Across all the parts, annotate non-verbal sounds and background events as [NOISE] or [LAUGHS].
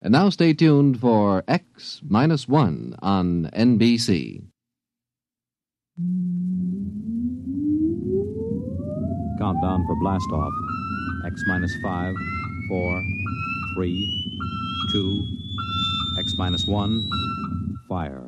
And now stay tuned for X minus one on NBC. Countdown for blast off. X minus five, four, three, two, X minus one, fire.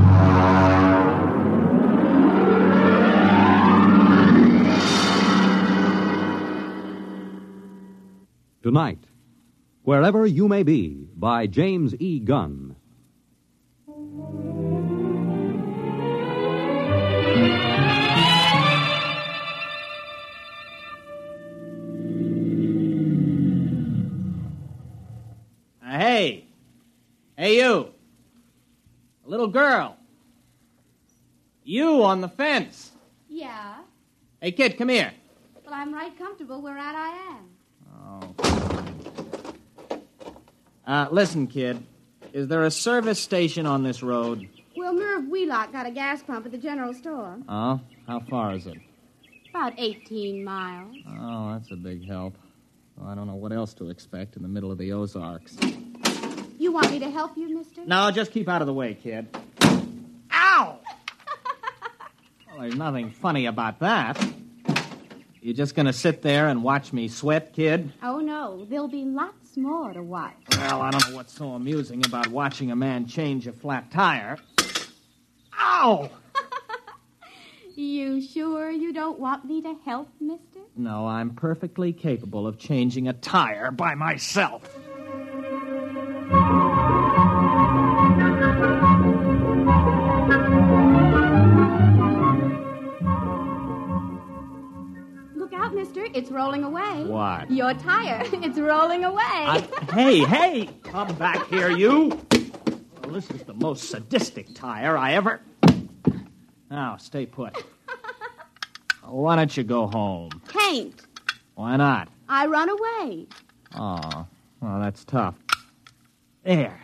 Tonight, Wherever You May Be by James E. Gunn. Uh, hey. Hey, you. A little girl. You on the fence. Yeah. Hey, kid, come here. Well, I'm right comfortable where I am. Uh, listen, kid. Is there a service station on this road? Well, Merv Wheelock got a gas pump at the general store. Oh? How far is it? About 18 miles. Oh, that's a big help. Well, I don't know what else to expect in the middle of the Ozarks. You want me to help you, mister? No, just keep out of the way, kid. Ow! [LAUGHS] well, there's nothing funny about that. You just gonna sit there and watch me sweat, kid? Oh, no. There'll be lots more to watch. Well, I don't know what's so amusing about watching a man change a flat tire. Ow! [LAUGHS] You sure you don't want me to help, mister? No, I'm perfectly capable of changing a tire by myself. It's rolling away. What? Your tire. [LAUGHS] It's rolling away. I- hey, hey! Come back here, you! Well, this is the most sadistic tire I ever. Now, stay put. [LAUGHS] Why don't you go home? Can't. Why not? I run away. Oh, well, that's tough. There.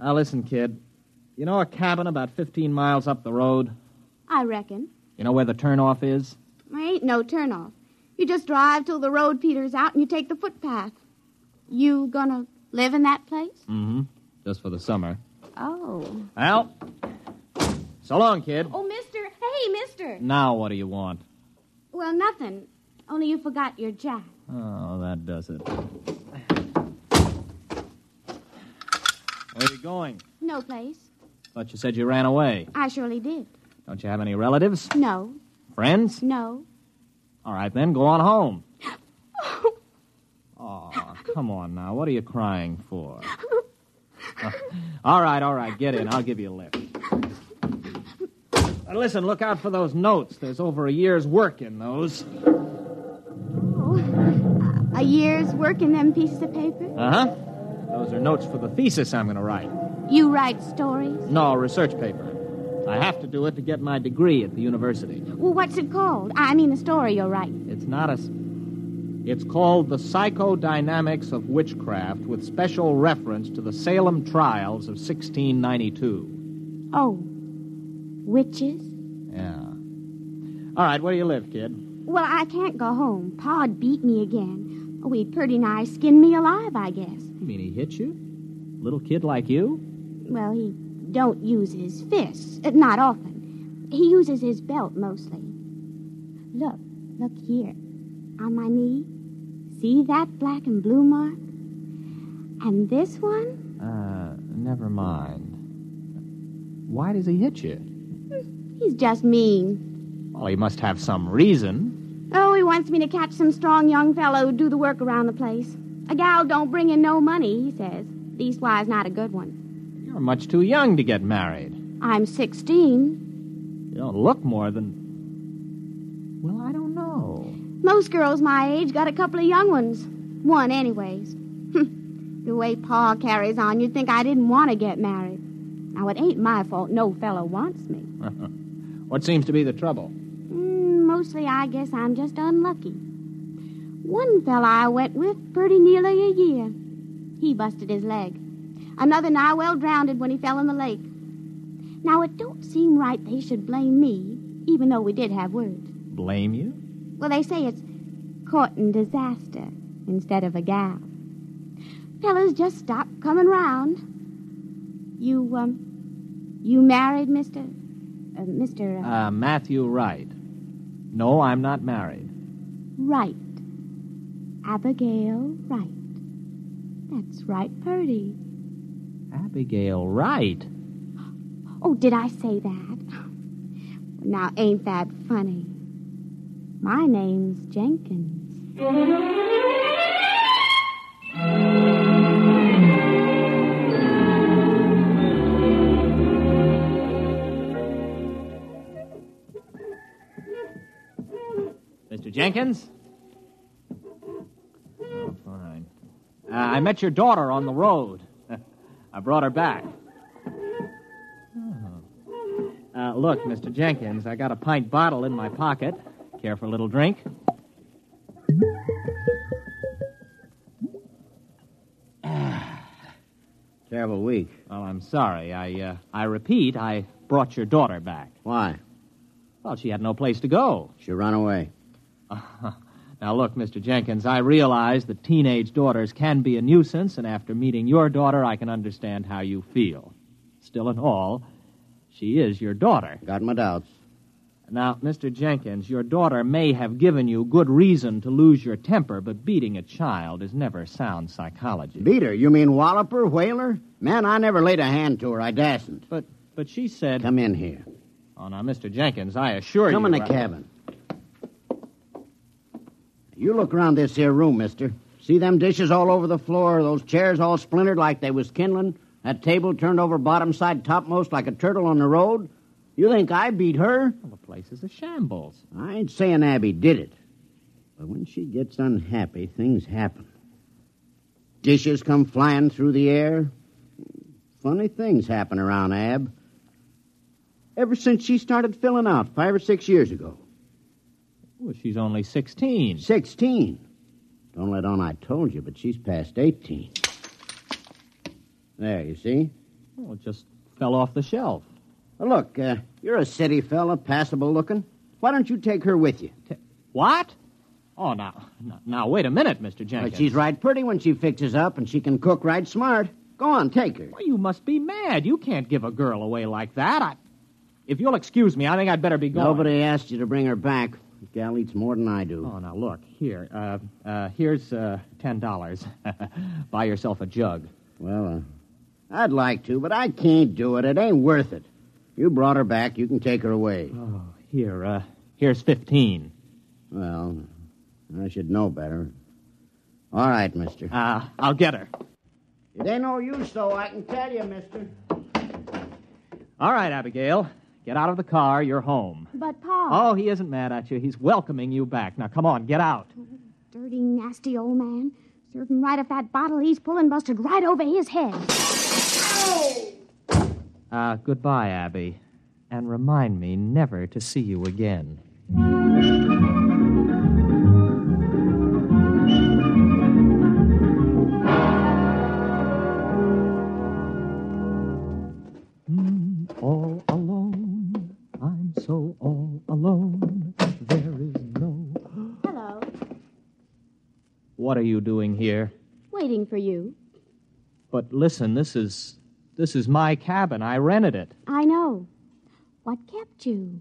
Now, listen, kid. You know a cabin about 15 miles up the road? I reckon. You know where the turnoff is? There ain't no turnoff. You just drive till the road peters out and you take the footpath. You gonna live in that place? Mm-hmm. Just for the summer. Oh. Well, so long, kid. Oh, mister. Hey, mister. Now, what do you want? Well, nothing. Only you forgot your jack. Oh, that does it. Where are you going? No place. Thought you said you ran away. I surely did. Don't you have any relatives? No. Friends? No. All right, then, go on home. Oh, come on now. What are you crying for? Uh, all right, all right. Get in. I'll give you a lift. Uh, listen, look out for those notes. There's over a year's work in those. Oh. A year's work in them pieces of paper? Uh huh. Those are notes for the thesis I'm going to write. You write stories? No, research paper. I have to do it to get my degree at the university. Well, what's it called? I mean, the story you're write. It's not a. It's called The Psychodynamics of Witchcraft with special reference to the Salem trials of 1692. Oh. Witches? Yeah. All right, where do you live, kid? Well, I can't go home. Pa'd beat me again. Oh, he'd pretty nigh skinned me alive, I guess. You mean he hit you? Little kid like you? Well, he don't use his fists. Uh, Not often. He uses his belt mostly. Look, look here. On my knee. See that black and blue mark? And this one? Uh, never mind. Why does he hit you? He's just mean. Well, he must have some reason. Oh, he wants me to catch some strong young fellow who do the work around the place. A gal don't bring in no money, he says. Leastwise, not a good one. You're much too young to get married. I'm 16. You don't look more than. Well, I don't know. Most girls my age got a couple of young ones. One, anyways. [LAUGHS] the way Pa carries on, you'd think I didn't want to get married. Now, it ain't my fault no fellow wants me. [LAUGHS] What seems to be the trouble? Mm, mostly, I guess I'm just unlucky. One fella I went with pretty nearly a year. He busted his leg. Another nigh well drowned when he fell in the lake. Now, it don't seem right they should blame me, even though we did have words. Blame you? Well, they say it's courting disaster instead of a gal. Fellas just stop coming round. You, um, you married, Mister, uh, Mister uh, Uh, Matthew Wright. No, I'm not married. Wright, Abigail Wright. That's right, Purdy. Abigail Wright? Oh, did I say that? Now, ain't that funny? My name's Jenkins. Mr. Jenkins? Oh, fine. Uh, I met your daughter on the road. I brought her back. Oh. Uh, look, Mr. Jenkins, I got a pint bottle in my pocket. Care for a little drink? [SIGHS] Terrible week. Well, I'm sorry. I, uh, I repeat, I brought your daughter back. Why? Well, she had no place to go. She ran away. [LAUGHS] Now, look, Mr. Jenkins, I realize that teenage daughters can be a nuisance, and after meeting your daughter, I can understand how you feel. Still in all, she is your daughter. Got my doubts. Now, Mr. Jenkins, your daughter may have given you good reason to lose your temper, but beating a child is never sound psychology. Beat her? You mean wallop her, whale her? Man, I never laid a hand to her. I dasn't. But but she said. Come in here. Oh, now, Mr. Jenkins, I assure Come you. Come in the I- cabin. You look around this here room, mister. See them dishes all over the floor, those chairs all splintered like they was kindling, that table turned over bottom side topmost like a turtle on the road? You think I beat her? Well, the place is a shambles. I ain't saying Abby did it. But when she gets unhappy, things happen. Dishes come flying through the air. Funny things happen around Ab. Ever since she started filling out five or six years ago. Well, she's only 16. Sixteen. Don't let on I told you, but she's past eighteen. There, you see? Well, it just fell off the shelf. Well, look, uh, you're a city fella, passable looking. Why don't you take her with you? What? Oh, now, now, now wait a minute, Mr. Jenkins. she's right pretty when she fixes up, and she can cook right smart. Go on, take her. Well, you must be mad. You can't give a girl away like that. I... If you'll excuse me, I think I'd better be going. Nobody asked you to bring her back. Gal eats more than I do. Oh, now look here. Uh, uh, here's uh, ten dollars. [LAUGHS] Buy yourself a jug. Well, uh, I'd like to, but I can't do it. It ain't worth it. You brought her back. You can take her away. Oh, here. Uh, here's fifteen. Well, I should know better. All right, mister. Uh, I'll get her. It ain't no use, though, I can tell you, mister. All right, Abigail. Get out of the car. You're home. But, Pa. Oh, he isn't mad at you. He's welcoming you back. Now, come on, get out. Dirty, nasty old man. Serving right if that bottle he's pulling busted right over his head. Uh, goodbye, Abby. And remind me never to see you again. What are you doing here? Waiting for you. But listen, this is this is my cabin. I rented it. I know. What kept you?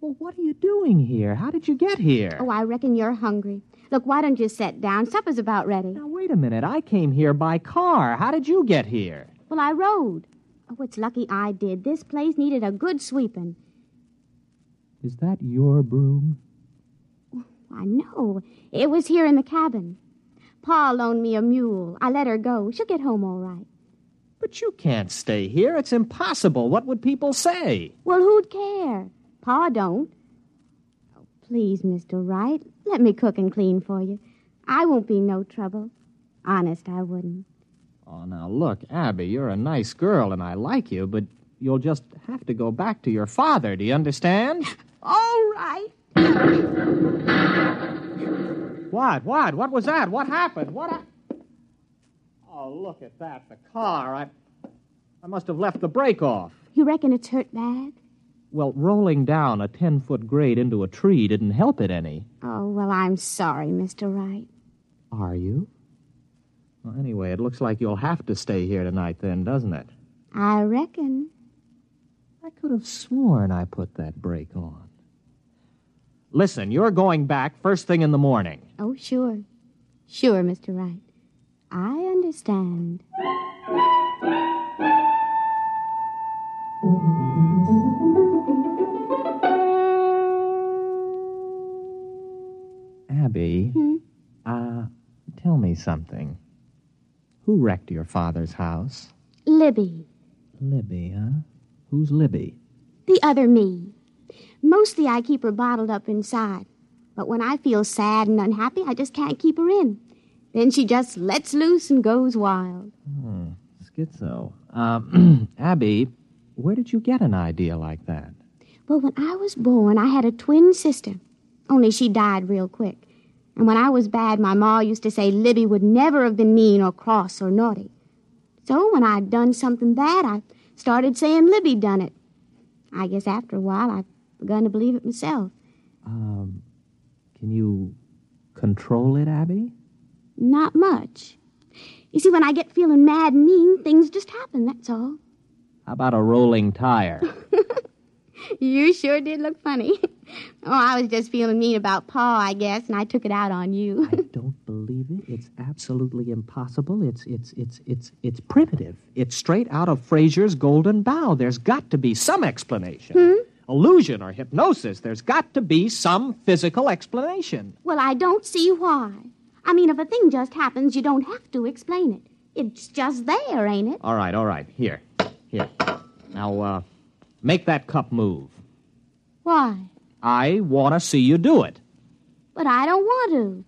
Well, what are you doing here? How did you get here? Oh, I reckon you're hungry. Look, why don't you sit down? Supper's about ready. Now, wait a minute. I came here by car. How did you get here? Well, I rode. Oh, it's lucky I did. This place needed a good sweeping. Is that your broom? Oh, I know. It was here in the cabin. Pa loaned me a mule. I let her go. She'll get home all right. But you can't stay here. It's impossible. What would people say? Well, who'd care? Pa don't. Oh, please, Mr. Wright, let me cook and clean for you. I won't be no trouble. Honest, I wouldn't. Oh, now look, Abby, you're a nice girl and I like you, but you'll just have to go back to your father. Do you understand? [LAUGHS] All right. What? What? What was that? What happened? What? Ha- oh, look at that. The car. I, I must have left the brake off. You reckon it's hurt bad? Well, rolling down a ten foot grade into a tree didn't help it any. Oh, well, I'm sorry, Mr. Wright. Are you? Well, anyway, it looks like you'll have to stay here tonight, then, doesn't it? I reckon. I could have sworn I put that brake on. Listen, you're going back first thing in the morning. Oh, sure. Sure, Mr. Wright. I understand. Abby, Hmm? uh, tell me something. Who wrecked your father's house? Libby, Libby, huh? Who's Libby? the other me. Mostly I keep her bottled up inside. But when I feel sad and unhappy, I just can't keep her in. Then she just lets loose and goes wild. Hmm, schizo. Um, [CLEARS THROAT] Abby, where did you get an idea like that? Well, when I was born, I had a twin sister. Only she died real quick. And when I was bad, my ma used to say Libby would never have been mean or cross or naughty. So when I'd done something bad, I started saying Libby done it. I guess after a while, I begun to believe it myself. Um, can you control it, Abby? Not much. You see, when I get feeling mad and mean, things just happen, that's all. How about a rolling tire? [LAUGHS] You sure did look funny. [LAUGHS] oh, I was just feeling mean about Pa, I guess, and I took it out on you. I don't believe it. It's absolutely impossible. It's it's it's it's it's primitive. It's straight out of Frazer's Golden Bough. There's got to be some explanation. Illusion or hypnosis. There's got to be some physical explanation. well, I don't see why. I mean, if a thing just happens, you don't have to explain it. It's just there, ain't it? All right, all right. Here, here. Now, uh, make that cup move. Why? I want to see you do it. But I don't want to.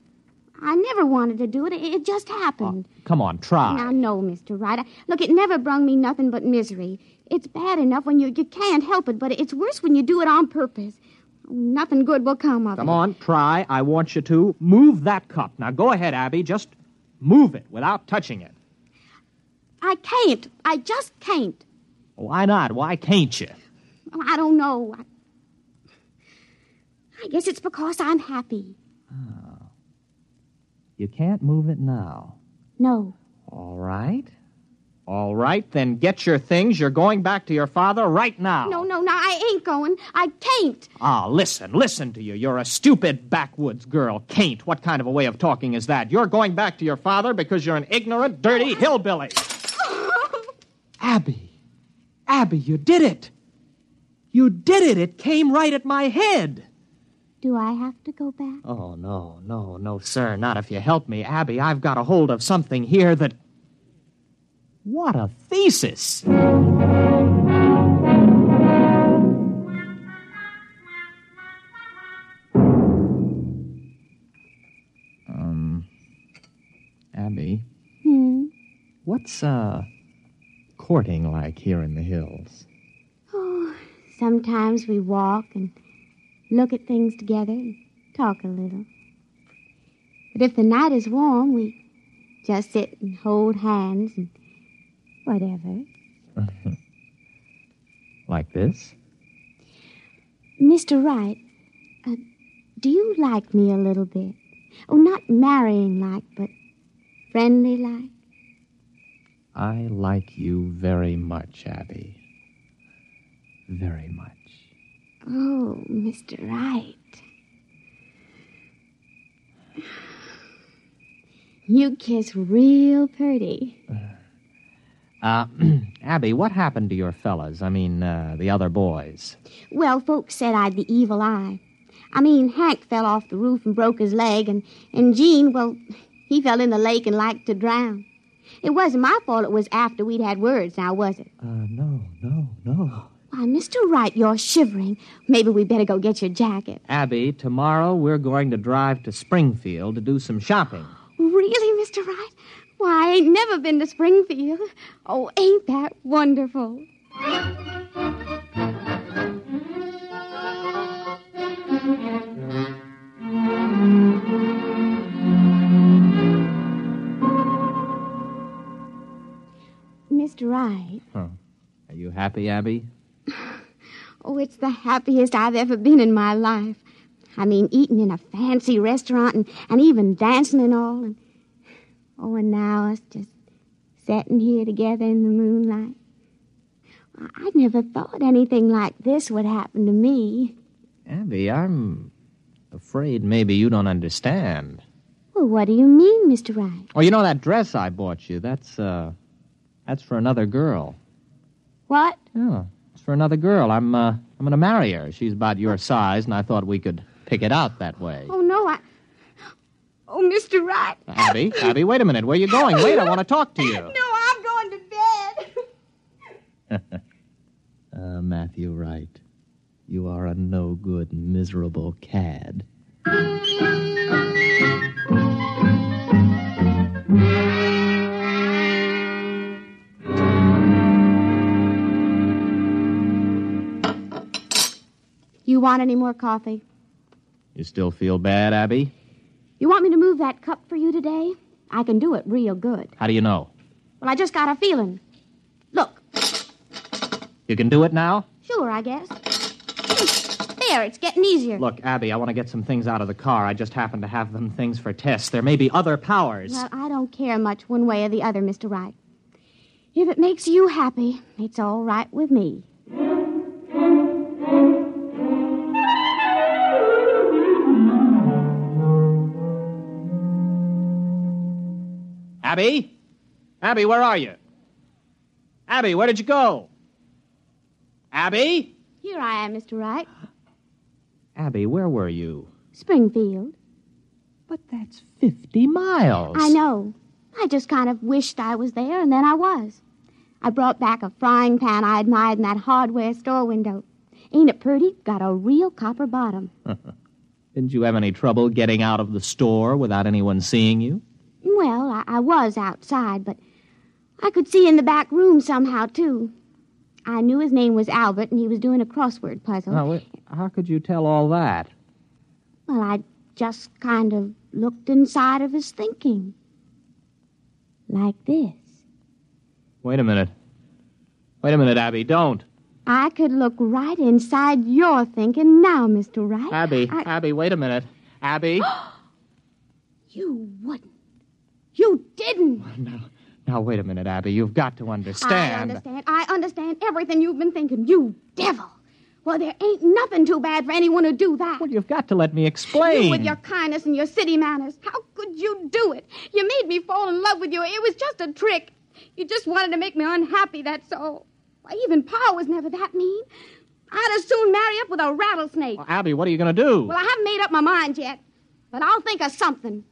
I never wanted to do it. It just happened. Come on, try. Now, no, Mr. Wright. I- Look, it never brung me nothing but misery. It's bad enough when you, you can't help it, but it's worse when you do it on purpose. Nothing good will come of it. Come on, try. I want you to move that cup. Now, go ahead, Abby. Just move it without touching it. I can't. I just can't. Why not? Why can't you? I don't know. I, I guess it's because I'm happy. Oh. You can't move it now. No. All right. All right, then get your things. You're going back to your father right now. No, no, no, I ain't going. I can't. Ah, listen, listen to you. You're a stupid backwoods girl. Can't. What kind of a way of talking is that? You're going back to your father because you're an ignorant, dirty hillbilly. [LAUGHS] Abby. Abby, you did it. You did it. It came right at my head. Do I have to go back? Oh, no, no, no, sir. Not if you help me, Abby. I've got a hold of something here that. What a thesis! Um, Abby, Hmm. what's, uh, courting like here in the hills? Oh, sometimes we walk and look at things together and talk a little. But if the night is warm, we just sit and hold hands and whatever. Like this? Mr. Wright, uh, do you like me a little bit? Oh, not marrying like, but friendly like? I like you very much, Abby. Very much. Oh, Mr. Wright. You kiss real pretty. Uh, [CLEARS THROAT] Abby, what happened to your fellas? I mean, uh, the other boys. Well, folks said I'd the evil eye. I mean, Hank fell off the roof and broke his leg, and, and Gene, well, he fell in the lake and liked to drown. It wasn't my fault it was after we'd had words, now was it? Uh, no, no, no. Why, Mr. Wright, you're shivering. Maybe we'd better go get your jacket. Abby, tomorrow we're going to drive to Springfield to do some shopping. Really, Mr. Wright? Why, I ain't never been to Springfield. Oh, ain't that wonderful? Mr. Wright. Are you happy, Abby? [SIGHS] Oh, it's the happiest I've ever been in my life. I mean, eating in a fancy restaurant and, and even dancing and all. And, oh, and now us just sitting here together in the moonlight. I never thought anything like this would happen to me. Abby, I'm afraid maybe you don't understand. Well, what do you mean, Mr. Wright? Oh, you know that dress I bought you? That's, uh, that's for another girl. What? Yeah, it's for another girl. I'm, uh, I'm going to marry her. She's about your size, and I thought we could pick it out that way. Oh, no, I. Oh, Mr. Wright. Abby, Abby, wait a minute. Where are you going? Wait, I want to talk to you. [LAUGHS] No, I'm going to bed. [LAUGHS] Uh, Matthew Wright, you are a no good, miserable cad. You want any more coffee? You still feel bad, Abby? You want me to move that cup for you today? I can do it real good. How do you know? Well, I just got a feeling. Look, You can do it now? sure, I guess. There, it's getting easier. Look, Abby, I want to get some things out of the car. I just happen to have them things for tests. There may be other powers. Well, I don't care much one way or the other, Mr. Wright. If it makes you happy, it's all right with me. Abby? Abby, where are you? Abby, where did you go? Abby? Here I am, Mr. Wright. Abby, where were you? Springfield. But that's 50 miles. I know. I just kind of wished I was there, and then I was. I brought back a frying pan I admired in that hardware store window. Ain't it pretty? Got a real copper bottom. [LAUGHS] Didn't you have any trouble getting out of the store without anyone seeing you? I, I was outside, but I could see in the back room somehow, too. I knew his name was Albert, and he was doing a crossword puzzle. Now, wait, how could you tell all that? Well, I just kind of looked inside of his thinking. Like this. Wait a minute. Wait a minute, Abby. Don't. I could look right inside your thinking now, Mr. Wright. Abby, I- Abby, wait a minute. Abby. [GASPS] You wouldn't. You didn't. now, now, wait a minute, Abby. You've got to understand. I understand. I understand everything you've been thinking. You devil. Well, there ain't nothing too bad for anyone to do that. Well, you've got to let me explain. You with your kindness and your city manners. How could you do it? You made me fall in love with you. It was just a trick. You just wanted to make me unhappy, that's all. Why, even Pa was never that mean. I'd as soon marry up with a rattlesnake. Well, Abby, what are you going to do? Well, I haven't made up my mind yet, but I'll think of something.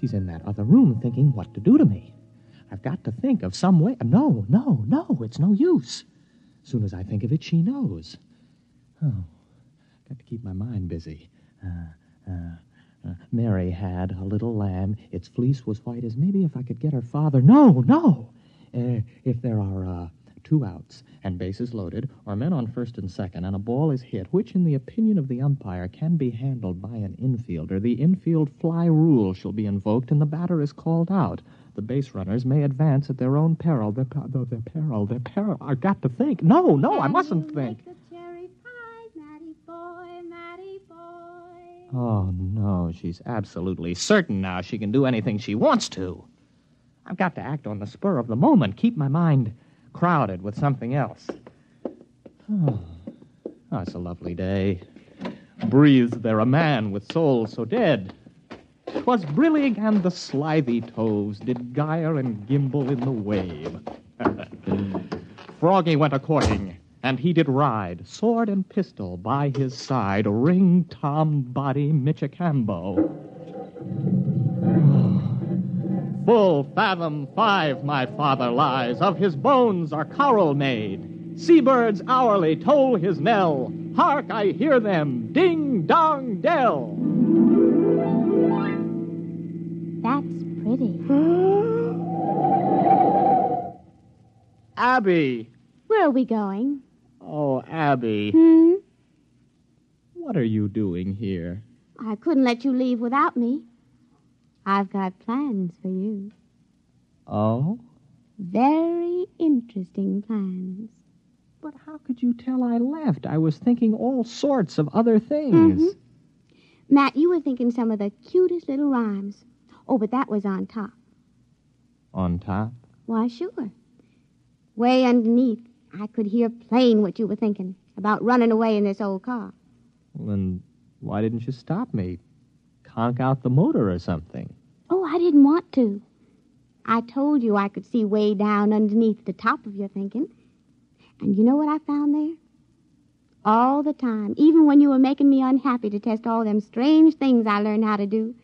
She's in that other room thinking what to do to me. I've got to think of some way. No, no, no, it's no use. Soon as I think of it, she knows. Oh, I've got to keep my mind busy. Uh, uh, uh, Mary had a little lamb. Its fleece was white as maybe if I could get her father. No, no. Uh, if there are uh, two outs and bases loaded, or men on first and second, and a ball is hit, which, in the opinion of the umpire, can be handled by an infielder, the infield fly rule shall be invoked, and the batter is called out. The base runners may advance at their own peril. Their, per- their, their peril, their peril. I've got to think. No, no, I mustn't think. Oh, no, she's absolutely certain now she can do anything she wants to. I've got to act on the spur of the moment, keep my mind crowded with something else. Oh, it's a lovely day. Breathes there a man with soul so dead. 'Twas brillig and the slithy toves did gyre and gimble in the wabe. [LAUGHS] Froggy went a courting, and he did ride, sword and pistol by his side, ring Tom Body Michicambo. Full fathom five my father lies, of his bones are coral made. Seabirds hourly toll his knell. Hark, I hear them, ding dong dell. That's pretty. [GASPS] Abby! Where are we going? Oh, Abby, Hmm? what are you doing here? I couldn't let you leave without me. I've got plans for you. Oh? Very interesting plans. But how could you tell I left? I was thinking all sorts of other things. Mhm. Matt, you were thinking some of the cutest little rhymes. Oh, but that was on top. On top? Why, sure. Way underneath, I could hear plain what you were thinking about running away in this old car. Well, then why didn't you stop me? Conk out the motor or something. Oh, I didn't want to. I told you I could see way down underneath the top of your thinking. And you know what I found there? All the time, even when you were making me unhappy to test all them strange things I learned how to do,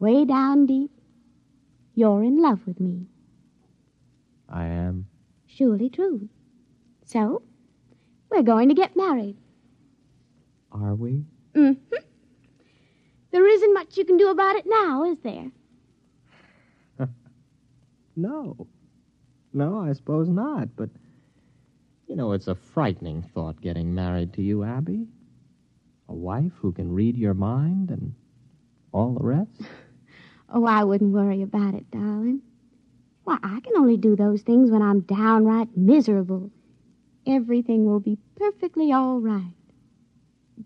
way down deep, you're in love with me. I am. Surely true. So, we're going to get married. Are we? Mm-hmm. There isn't much you can do about it now, is there? [LAUGHS] No. No, I suppose not. But, you know, it's a frightening thought getting married to you, Abby. A wife who can read your mind and all the rest. [LAUGHS] Oh, I wouldn't worry about it, darling. Why, I can only do those things when I'm downright miserable. Everything will be perfectly all right.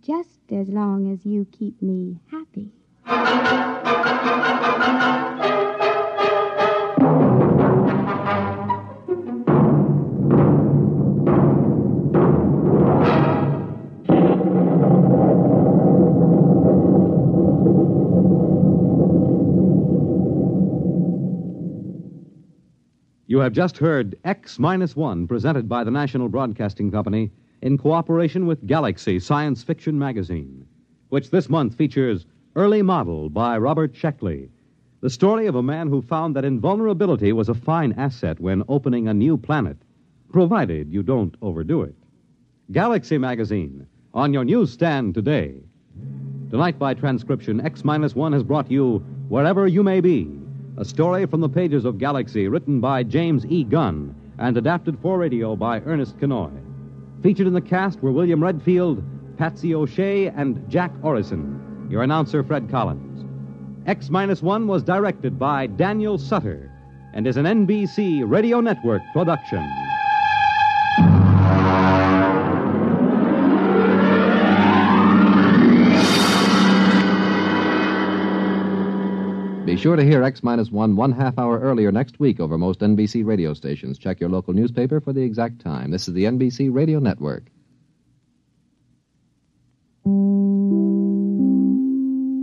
Just as long as you keep me happy. You have just heard X Minus One, presented by the National Broadcasting Company in cooperation with Galaxy Science Fiction Magazine, which this month features Early Model by Robert Sheckley, the story of a man who found that invulnerability was a fine asset when opening a new planet, provided you don't overdo it. Galaxy Magazine, on your newsstand today. Tonight, by transcription, X Minus One has brought you Wherever You May Be, a story from the pages of Galaxy written by James E. Gunn and adapted for radio by Ernest Kinoy. Featured in the cast were William Redfield, Patsy O'Shea, and Jack Orrison. Your announcer, Fred Collins. X Minus One was directed by Daniel Sutter and is an NBC Radio Network production. Be sure to hear X minus one one half hour earlier next week over most NBC radio stations. Check your local newspaper for the exact time. This is the NBC Radio Network.